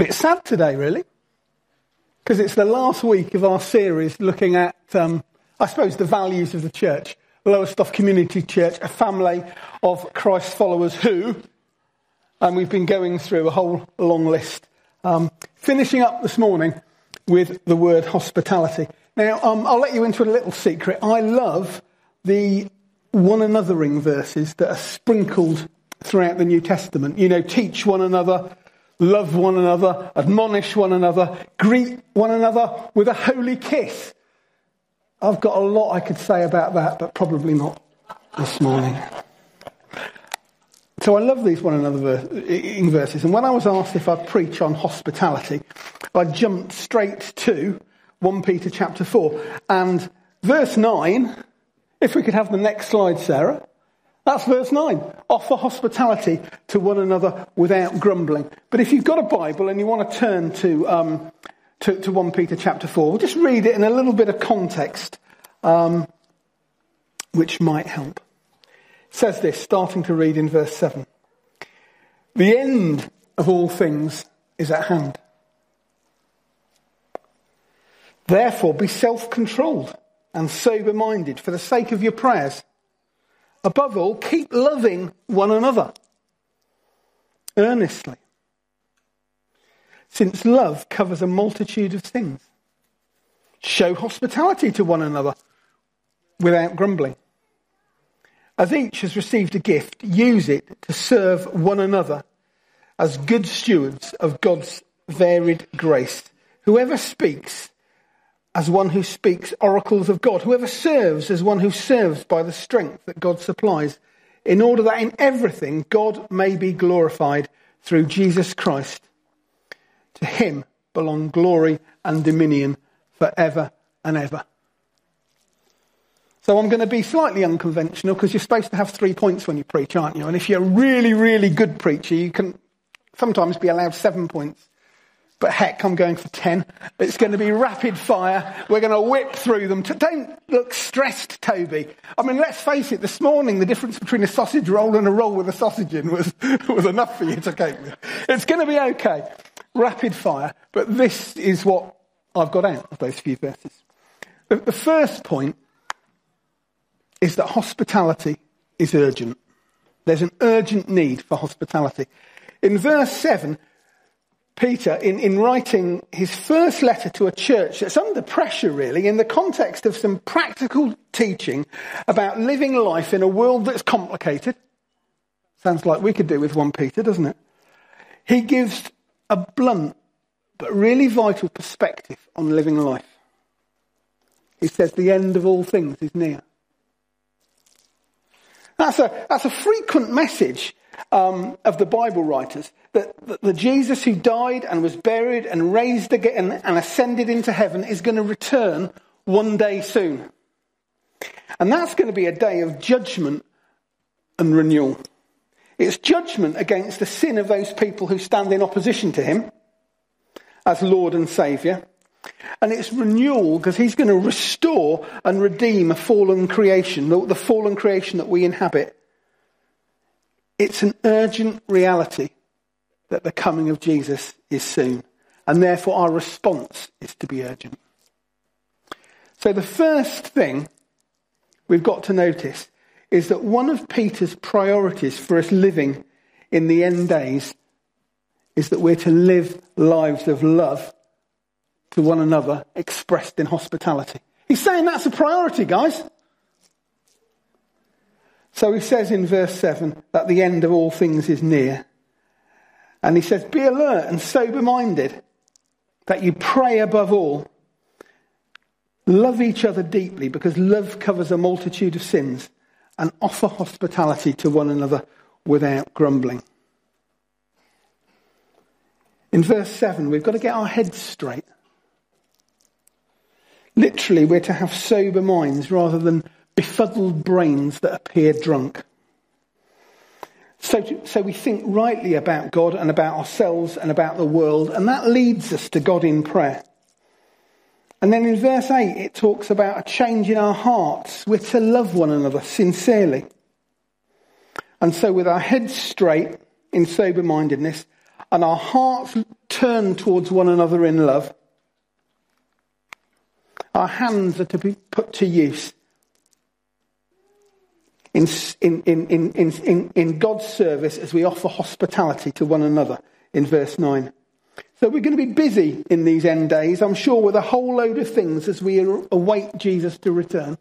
bit sad today, really, because it's the last week of our series looking at, um, I suppose, the values of the church. Lowestoft Community Church, a family of Christ followers who, and we've been going through a whole long list. Um, finishing up this morning with the word hospitality. Now, um, I'll let you into a little secret. I love the one anothering verses that are sprinkled throughout the New Testament. You know, teach one another, love one another, admonish one another, greet one another with a holy kiss. I've got a lot I could say about that, but probably not this morning. So I love these one another verses. And when I was asked if I'd preach on hospitality, I jumped straight to 1 Peter chapter 4. And verse 9, if we could have the next slide, Sarah. That's verse 9. Offer hospitality to one another without grumbling. But if you've got a Bible and you want to turn to, um, to, to, 1 Peter chapter 4, we'll just read it in a little bit of context, um, which might help. It says this, starting to read in verse 7. The end of all things is at hand. Therefore, be self controlled and sober minded for the sake of your prayers. Above all, keep loving one another earnestly, since love covers a multitude of sins. Show hospitality to one another without grumbling. As each has received a gift, use it to serve one another as good stewards of God's varied grace. Whoever speaks as one who speaks oracles of God, whoever serves as one who serves by the strength that God supplies, in order that in everything God may be glorified through Jesus Christ. To him belong glory and dominion forever and ever. So I'm going to be slightly unconventional because you're supposed to have three points when you preach, aren't you? And if you're a really, really good preacher, you can sometimes be allowed seven points. But heck, I'm going for ten. It's going to be rapid fire. We're going to whip through them. Don't look stressed, Toby. I mean, let's face it, this morning the difference between a sausage roll and a roll with a sausage in was, was enough for you to cope with. It's going to be okay. Rapid fire. But this is what I've got out of those few verses. The, the first point is that hospitality is urgent. There's an urgent need for hospitality. In verse 7, Peter, in, in writing his first letter to a church that's under pressure, really, in the context of some practical teaching about living life in a world that's complicated, sounds like we could do with 1 Peter, doesn't it? He gives a blunt but really vital perspective on living life. He says the end of all things is near. That's a, that's a frequent message um, of the Bible writers that, that the Jesus who died and was buried and raised again and ascended into heaven is going to return one day soon. And that's going to be a day of judgment and renewal. It's judgment against the sin of those people who stand in opposition to him as Lord and Saviour. And it's renewal because he's going to restore and redeem a fallen creation, the, the fallen creation that we inhabit. It's an urgent reality that the coming of Jesus is soon. And therefore our response is to be urgent. So the first thing we've got to notice is that one of Peter's priorities for us living in the end days is that we're to live lives of love to one another expressed in hospitality. He's saying that's a priority, guys. So he says in verse 7 that the end of all things is near. And he says, Be alert and sober minded, that you pray above all. Love each other deeply, because love covers a multitude of sins, and offer hospitality to one another without grumbling. In verse 7, we've got to get our heads straight. Literally, we're to have sober minds rather than befuddled brains that appear drunk. So, so we think rightly about God and about ourselves and about the world, and that leads us to God in prayer. And then in verse 8, it talks about a change in our hearts. We're to love one another sincerely. And so, with our heads straight in sober mindedness and our hearts turned towards one another in love. Our hands are to be put to use in, in, in, in, in, God's service as we offer hospitality to one another in verse 9. So we're going to be busy in these end days, I'm sure, with a whole load of things as we await Jesus to return.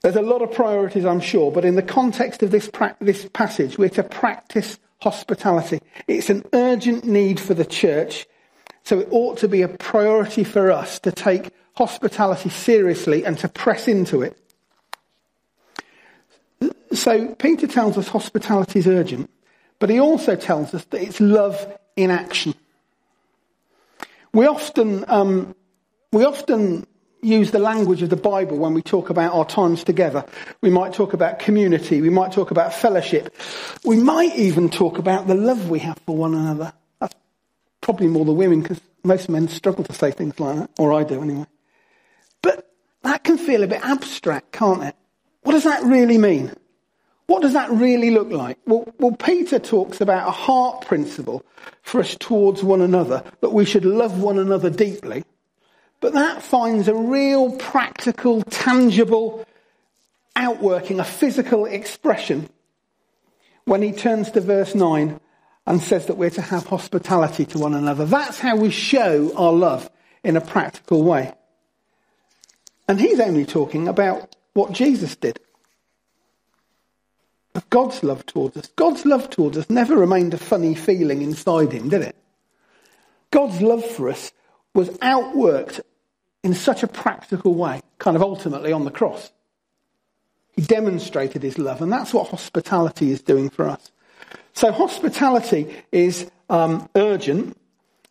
There's a lot of priorities, I'm sure, but in the context of this, pra- this passage, we're to practice hospitality. It's an urgent need for the church, so it ought to be a priority for us to take hospitality seriously and to press into it. So Peter tells us hospitality is urgent, but he also tells us that it's love in action. We often, um, we often use the language of the Bible when we talk about our times together. We might talk about community. We might talk about fellowship. We might even talk about the love we have for one another. That's probably more the women because most men struggle to say things like that, or I do anyway. But that can feel a bit abstract, can't it? What does that really mean? What does that really look like? Well, well, Peter talks about a heart principle for us towards one another, that we should love one another deeply. But that finds a real practical, tangible outworking, a physical expression when he turns to verse 9 and says that we're to have hospitality to one another. That's how we show our love in a practical way. And he's only talking about what Jesus did. Of God's love towards us. God's love towards us never remained a funny feeling inside him, did it? God's love for us was outworked in such a practical way, kind of ultimately on the cross. He demonstrated his love, and that's what hospitality is doing for us. So, hospitality is um, urgent,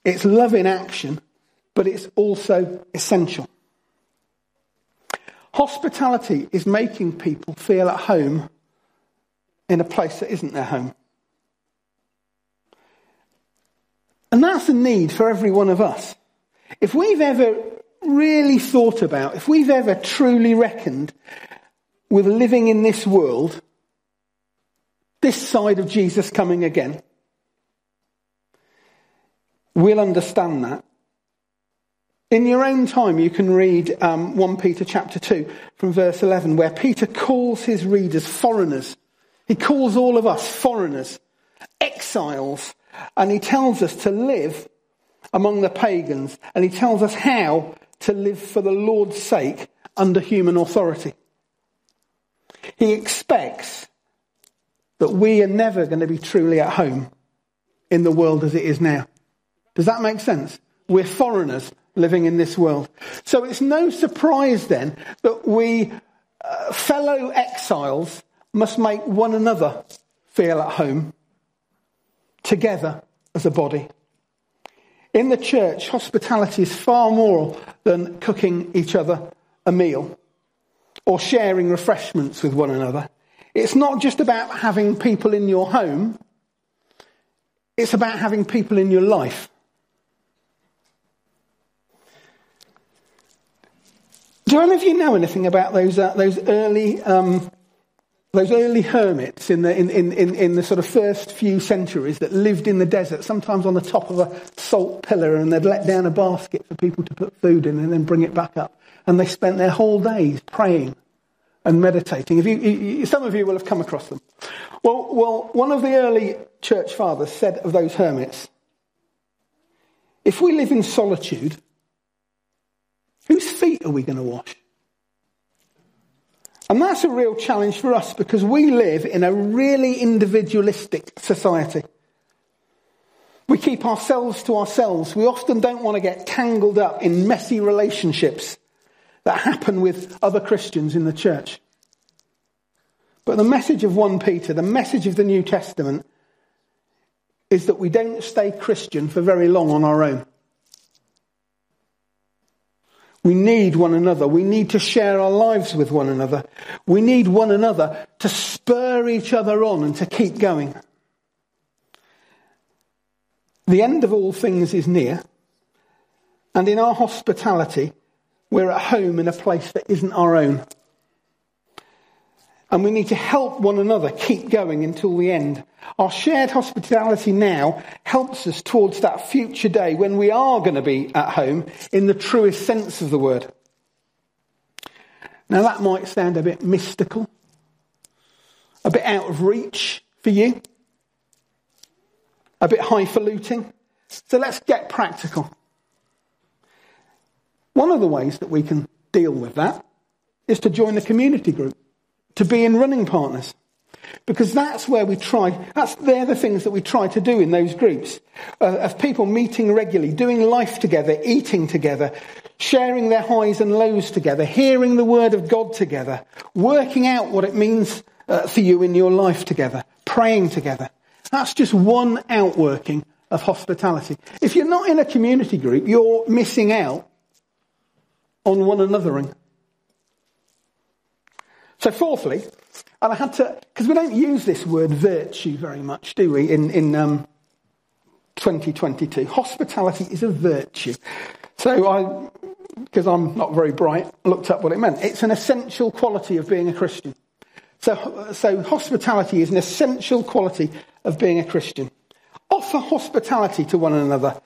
it's love in action, but it's also essential. Hospitality is making people feel at home in a place that isn't their home. And that's a need for every one of us. If we've ever really thought about, if we've ever truly reckoned with living in this world, this side of Jesus coming again, we'll understand that. In your own time, you can read um, 1 Peter chapter 2 from verse 11, where Peter calls his readers foreigners. He calls all of us foreigners, exiles, and he tells us to live among the pagans, and he tells us how to live for the Lord's sake under human authority. He expects that we are never going to be truly at home in the world as it is now. Does that make sense? We're foreigners living in this world. So it's no surprise then that we, uh, fellow exiles, must make one another feel at home together as a body. In the church, hospitality is far more than cooking each other a meal or sharing refreshments with one another. It's not just about having people in your home, it's about having people in your life. Do any of you know anything about those, uh, those early um, those early hermits in the, in, in, in, the sort of first few centuries that lived in the desert, sometimes on the top of a salt pillar, and they'd let down a basket for people to put food in and then bring it back up. And they spent their whole days praying and meditating. If you, you, some of you will have come across them. Well, well, one of the early church fathers said of those hermits, if we live in solitude, whose feet are we going to wash? And that's a real challenge for us because we live in a really individualistic society. We keep ourselves to ourselves. We often don't want to get tangled up in messy relationships that happen with other Christians in the church. But the message of 1 Peter, the message of the New Testament, is that we don't stay Christian for very long on our own. We need one another. We need to share our lives with one another. We need one another to spur each other on and to keep going. The end of all things is near. And in our hospitality, we're at home in a place that isn't our own. And we need to help one another keep going until the end. Our shared hospitality now helps us towards that future day when we are going to be at home in the truest sense of the word. Now that might sound a bit mystical, a bit out of reach for you, a bit highfalutin. So let's get practical. One of the ways that we can deal with that is to join a community group, to be in running partners. Because that's where we try, that's, they're the things that we try to do in those groups. Uh, of people meeting regularly, doing life together, eating together, sharing their highs and lows together, hearing the word of God together, working out what it means uh, for you in your life together, praying together. That's just one outworking of hospitality. If you're not in a community group, you're missing out on one anothering. So, fourthly, and I had to, because we don't use this word virtue very much, do we, in, in um, 2022. Hospitality is a virtue. So, I, because I'm not very bright, looked up what it meant. It's an essential quality of being a Christian. So, so hospitality is an essential quality of being a Christian. Offer hospitality to one another.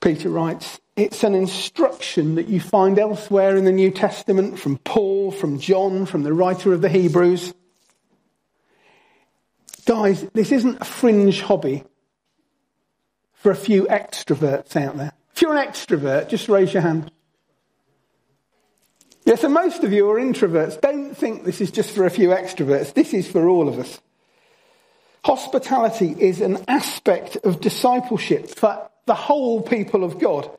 Peter writes, it's an instruction that you find elsewhere in the New Testament from Paul, from John, from the writer of the Hebrews. Guys, this isn't a fringe hobby for a few extroverts out there. If you're an extrovert, just raise your hand. Yeah, so most of you are introverts. Don't think this is just for a few extroverts. This is for all of us. Hospitality is an aspect of discipleship for the whole people of God.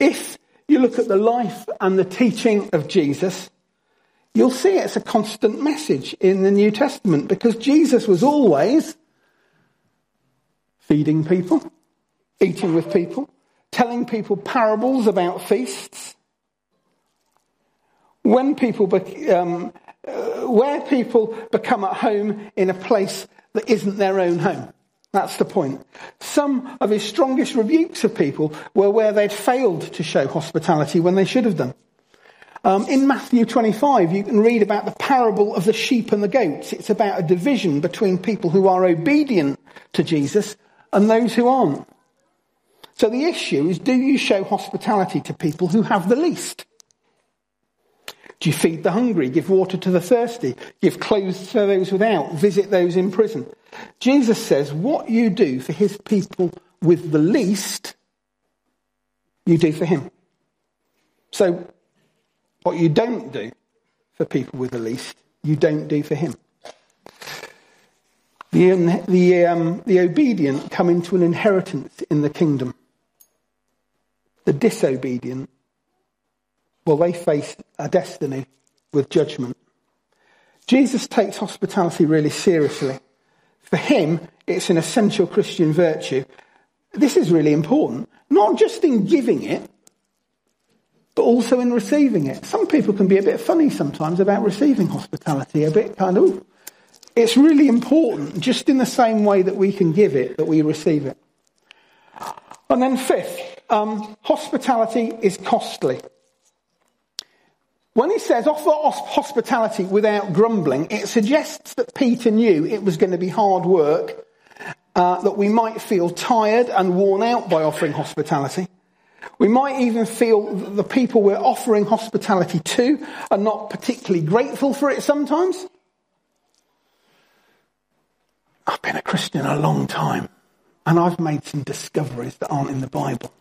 If you look at the life and the teaching of Jesus, you'll see it's a constant message in the New Testament because Jesus was always feeding people, eating with people, telling people parables about feasts. When people, be- um, uh, where people become at home in a place that isn't their own home. That's the point. Some of his strongest rebukes of people were where they'd failed to show hospitality when they should have done. Um, in Matthew 25, you can read about the parable of the sheep and the goats. It's about a division between people who are obedient to Jesus and those who aren't. So the issue is do you show hospitality to people who have the least? Do you feed the hungry, give water to the thirsty, give clothes to those without, visit those in prison? Jesus says, what you do for his people with the least, you do for him. So, what you don't do for people with the least, you don't do for him. The, the, um, the obedient come into an inheritance in the kingdom. The disobedient, well, they face a destiny with judgment. Jesus takes hospitality really seriously. For him, it's an essential Christian virtue. This is really important, not just in giving it, but also in receiving it. Some people can be a bit funny sometimes about receiving hospitality, a bit kind of, it's really important, just in the same way that we can give it, that we receive it. And then fifth, um, hospitality is costly. When he says offer hospitality without grumbling, it suggests that Peter knew it was going to be hard work, uh, that we might feel tired and worn out by offering hospitality. We might even feel that the people we're offering hospitality to are not particularly grateful for it sometimes. I've been a Christian a long time and I've made some discoveries that aren't in the Bible.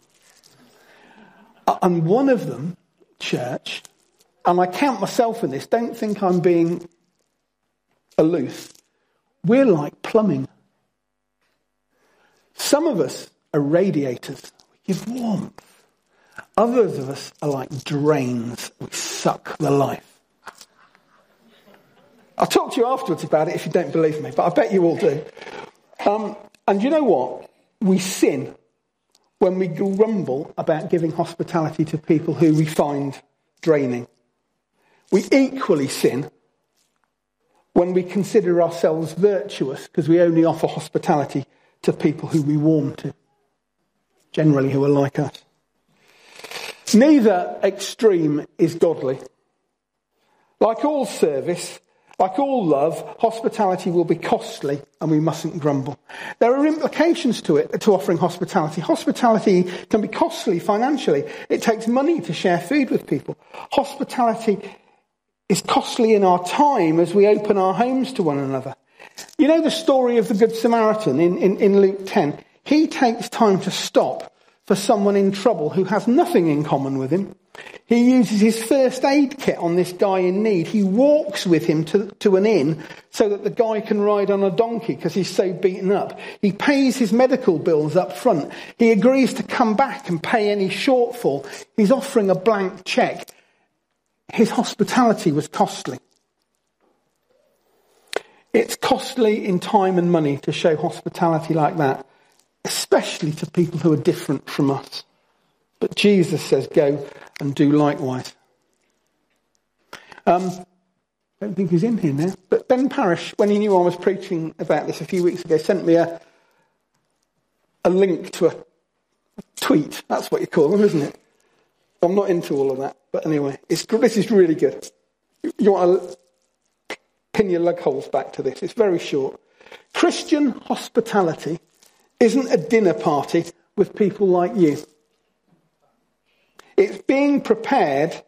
Uh, and one of them, church, and I count myself in this, don't think I'm being aloof. We're like plumbing. Some of us are radiators, we give warmth. Others of us are like drains, we suck the life. I'll talk to you afterwards about it if you don't believe me, but I bet you all do. Um, and you know what? We sin when we grumble about giving hospitality to people who we find draining. We equally sin when we consider ourselves virtuous because we only offer hospitality to people who we warm to, generally who are like us. Neither extreme is godly. Like all service, Like all love, hospitality will be costly and we mustn't grumble. There are implications to it, to offering hospitality. Hospitality can be costly financially. It takes money to share food with people. Hospitality is costly in our time as we open our homes to one another. You know the story of the Good Samaritan in, in, in Luke 10? He takes time to stop for someone in trouble who has nothing in common with him. He uses his first aid kit on this guy in need. He walks with him to, to an inn so that the guy can ride on a donkey because he's so beaten up. He pays his medical bills up front. He agrees to come back and pay any shortfall. He's offering a blank check. His hospitality was costly. It's costly in time and money to show hospitality like that, especially to people who are different from us. But Jesus says, go and do likewise. Um, I don't think he's in here now. But Ben Parish, when he knew I was preaching about this a few weeks ago, sent me a, a link to a tweet. That's what you call them, isn't it? I'm not into all of that. But anyway, this is really good. You want to pin your lug holes back to this. It's very short. Christian hospitality isn't a dinner party with people like you. It's being prepared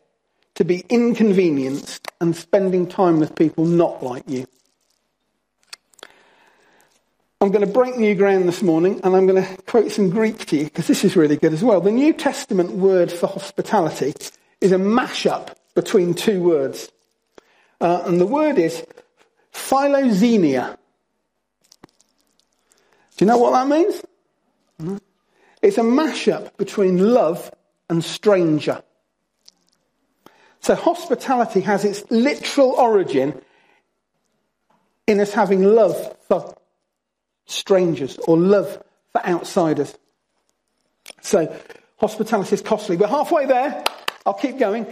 to be inconvenienced and spending time with people not like you. I'm going to break new ground this morning and I'm going to quote some Greek to you because this is really good as well. The New Testament word for hospitality is a mashup between two words. Uh, and the word is philoxenia. Do you know what that means? It's a mashup between love and stranger. So hospitality has its literal origin in us having love for strangers or love for outsiders. So hospitality is costly. We're halfway there. I'll keep going.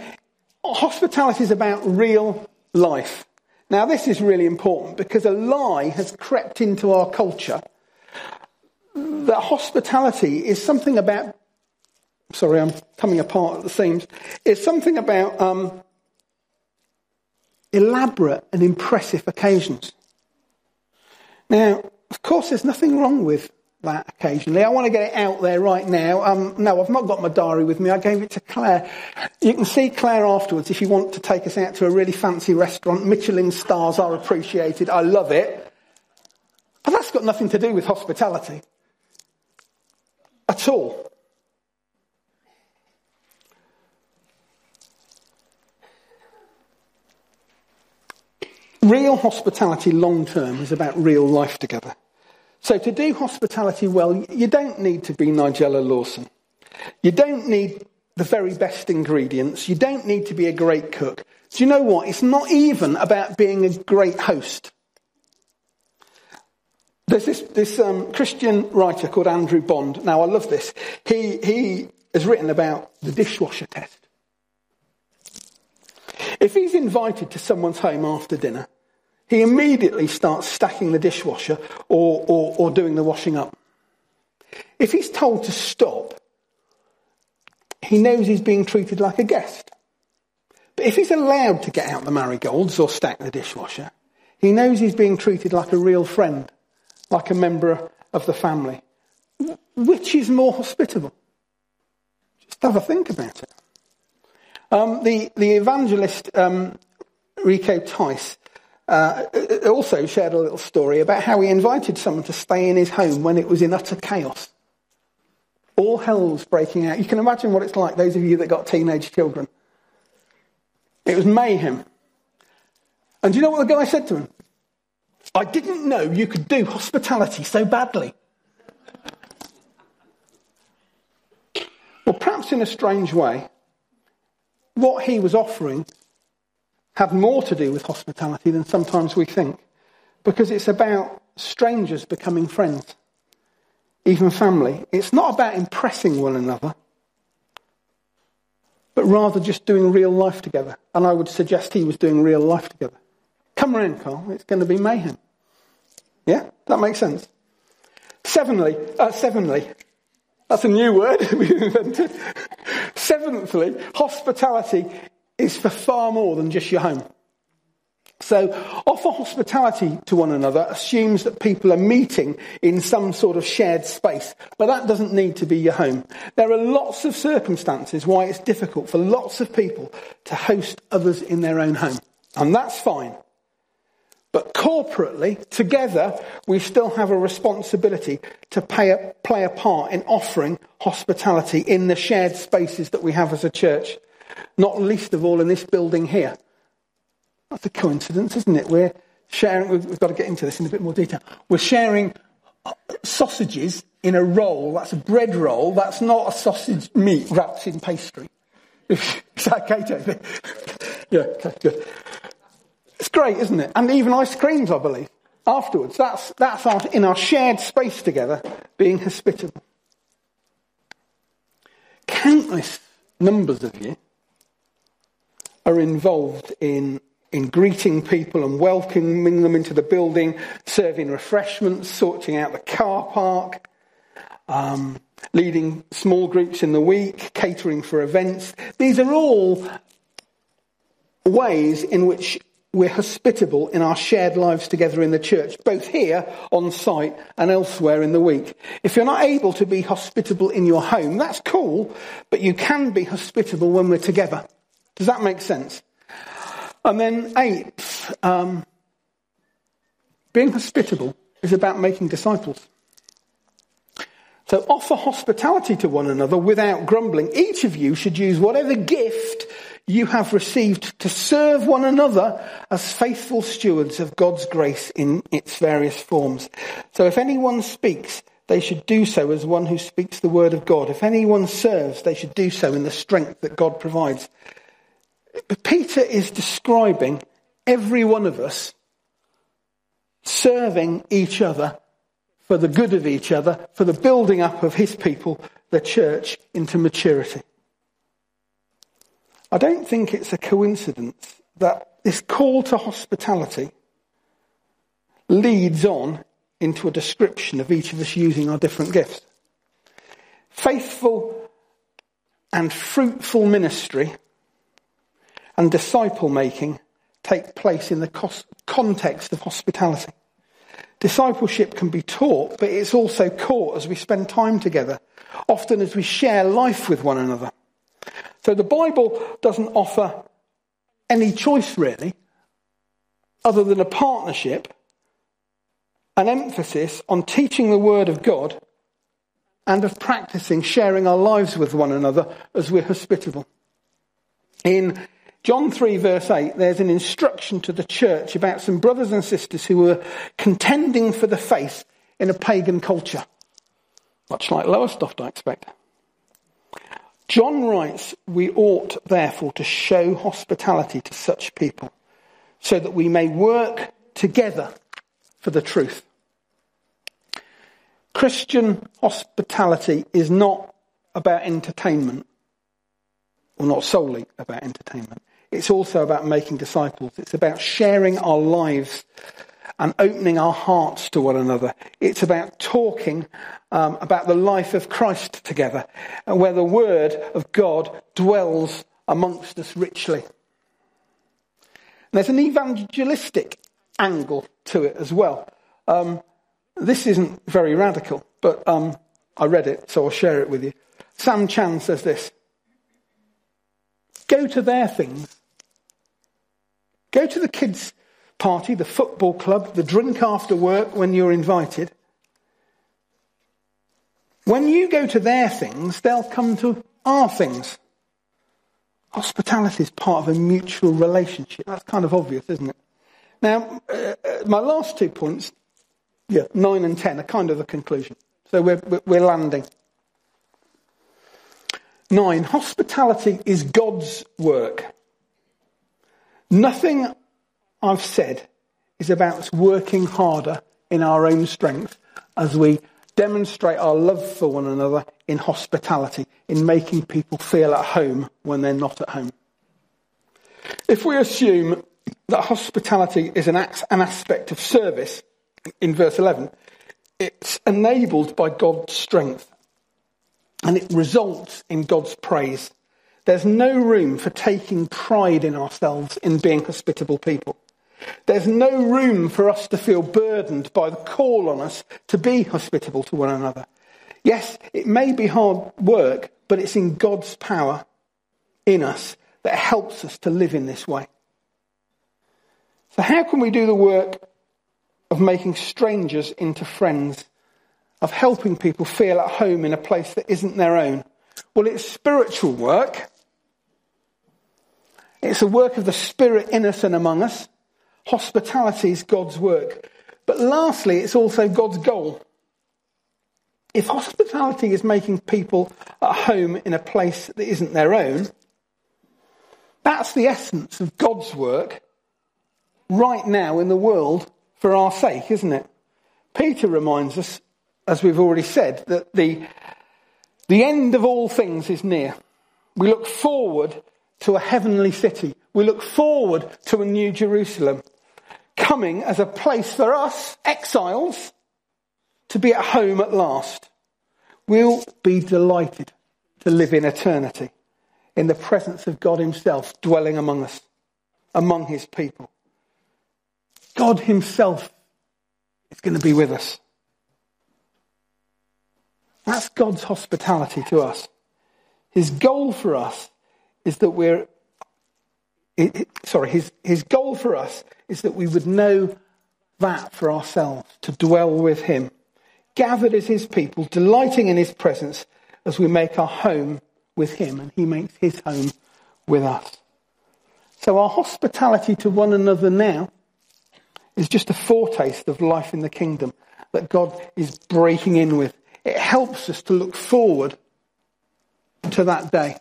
Hospitality is about real life. Now this is really important because a lie has crept into our culture that hospitality is something about sorry, I'm coming apart at the seams, It's something about um, elaborate and impressive occasions. Now, of course, there's nothing wrong with that occasionally. I want to get it out there right now. Um, no, I've not got my diary with me. I gave it to Claire. You can see Claire afterwards if you want to take us out to a really fancy restaurant. Michelin stars are appreciated. I love it. But that's got nothing to do with hospitality at all. Real hospitality long term is about real life together. So to do hospitality well, you don't need to be Nigella Lawson. You don't need the very best ingredients. You don't need to be a great cook. Do you know what? It's not even about being a great host. There's this, this um, Christian writer called Andrew Bond. Now, I love this. He, he has written about the dishwasher test. If he's invited to someone's home after dinner he immediately starts stacking the dishwasher or, or, or doing the washing up. If he's told to stop, he knows he's being treated like a guest. But if he's allowed to get out the marigolds or stack the dishwasher, he knows he's being treated like a real friend, like a member of the family. Which is more hospitable? Just have a think about it. Um, the, the evangelist um, Rico Tice uh, also shared a little story about how he invited someone to stay in his home when it was in utter chaos. All hell was breaking out. You can imagine what it's like, those of you that got teenage children. It was mayhem. And do you know what the guy said to him? I didn't know you could do hospitality so badly. Well, perhaps in a strange way, what he was offering have more to do with hospitality than sometimes we think. Because it's about strangers becoming friends, even family. It's not about impressing one another, but rather just doing real life together. And I would suggest he was doing real life together. Come around, Carl. It's going to be mayhem. Yeah? That makes sense. Seventhly, uh, that's a new word we invented. Seventhly, hospitality is for far more than just your home. So, offer hospitality to one another assumes that people are meeting in some sort of shared space, but that doesn't need to be your home. There are lots of circumstances why it's difficult for lots of people to host others in their own home, and that's fine. But corporately, together, we still have a responsibility to a, play a part in offering hospitality in the shared spaces that we have as a church, not least of all in this building here. That's a coincidence, isn't it? We're sharing, we've got to get into this in a bit more detail. We're sharing uh, sausages in a roll. That's a bread roll. That's not a sausage meat wrapped in pastry. Is that okay, yeah, okay, good. It's great, isn't it? And even ice creams, I believe, afterwards. That's, that's our, in our shared space together, being hospitable. Countless numbers of you are involved in in greeting people and welcoming them into the building, serving refreshments, sorting out the car park, um, leading small groups in the week, catering for events. These are all ways in which we're hospitable in our shared lives together in the church, both here on site and elsewhere in the week. If you're not able to be hospitable in your home, that's cool, but you can be hospitable when we're together. Does that make sense? And then eighth, um, being hospitable is about making disciples. So offer hospitality to one another without grumbling. Each of you should use whatever gift you have received to serve one another as faithful stewards of God's grace in its various forms. So if anyone speaks, they should do so as one who speaks the word of God. If anyone serves, they should do so in the strength that God provides. But Peter is describing every one of us serving each other for the good of each other, for the building up of his people, the church, into maturity. I don't think it's a coincidence that this call to hospitality leads on into a description of each of us using our different gifts. Faithful and fruitful ministry and disciple making take place in the context of hospitality. Discipleship can be taught, but it's also caught as we spend time together, often as we share life with one another. So the Bible doesn't offer any choice really, other than a partnership, an emphasis on teaching the Word of God and of practicing sharing our lives with one another as we're hospitable. In John 3, verse 8, there's an instruction to the church about some brothers and sisters who were contending for the faith in a pagan culture. Much like Lowestoft, I expect. John writes, We ought therefore to show hospitality to such people so that we may work together for the truth. Christian hospitality is not about entertainment, or not solely about entertainment. It's also about making disciples. It's about sharing our lives and opening our hearts to one another. It's about talking um, about the life of Christ together and where the word of God dwells amongst us richly. And there's an evangelistic angle to it as well. Um, this isn't very radical, but um, I read it, so I'll share it with you. Sam Chan says this Go to their things. Go to the kids' party, the football club, the drink after work when you're invited. When you go to their things, they'll come to our things. Hospitality is part of a mutual relationship. That's kind of obvious, isn't it? Now, uh, uh my last two points, yeah, nine and ten, are kind of the conclusion. So we're, we're landing. Nine, hospitality is God's work. Nothing I've said is about working harder in our own strength as we demonstrate our love for one another in hospitality, in making people feel at home when they're not at home. If we assume that hospitality is an, an aspect of service in verse 11, it's enabled by God's strength and it results in God's praise. There's no room for taking pride in ourselves in being hospitable people. There's no room for us to feel burdened by the call on us to be hospitable to one another. Yes, it may be hard work, but it's in God's power in us that helps us to live in this way. So, how can we do the work of making strangers into friends, of helping people feel at home in a place that isn't their own? Well, it's spiritual work. It's a work of the Spirit in us and among us. Hospitality is God's work. But lastly, it's also God's goal. If hospitality is making people at home in a place that isn't their own, that's the essence of God's work right now in the world for our sake, isn't it? Peter reminds us, as we've already said, that the, the end of all things is near. We look forward to a heavenly city. We look forward to a new Jerusalem coming as a place for us, exiles, to be at home at last. We'll be delighted to live in eternity in the presence of God Himself dwelling among us, among His people. God Himself is going to be with us. That's God's hospitality to us. His goal for us is that we're, sorry, his, his goal for us is that we would know that for ourselves, to dwell with Him, gathered as His people, delighting in His presence as we make our home with Him and He makes His home with us. So our hospitality to one another now is just a foretaste of life in the kingdom that God is breaking in with. It helps us to look forward to that day.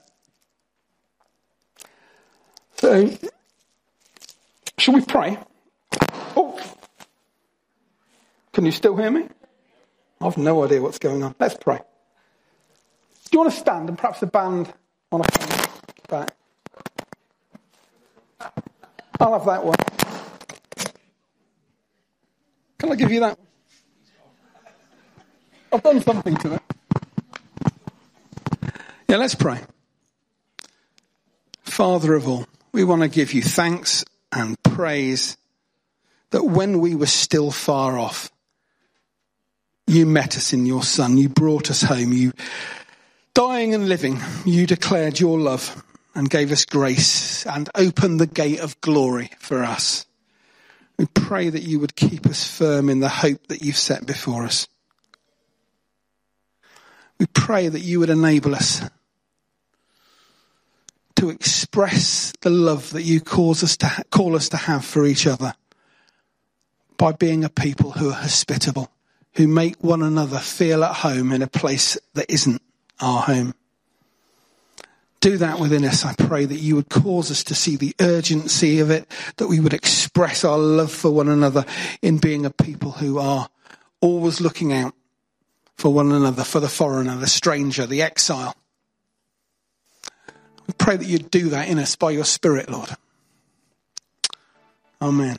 So, shall we pray? Oh, can you still hear me? I've no idea what's going on. Let's pray. Do you want to stand and perhaps the band on a back? I'll have that one. Can I give you that? I've done something to it. Yeah, let's pray. Father of all, we want to give you thanks and praise that when we were still far off, you met us in your Son. You brought us home. You, dying and living, you declared your love and gave us grace and opened the gate of glory for us. We pray that you would keep us firm in the hope that you've set before us. We pray that you would enable us to express the love that you cause us to ha- call us to have for each other by being a people who are hospitable, who make one another feel at home in a place that isn't our home. Do that within us. I pray that you would cause us to see the urgency of it, that we would express our love for one another in being a people who are always looking out for one another, for the foreigner, the stranger, the exile. We pray that you'd do that in us by your Spirit, Lord. Amen.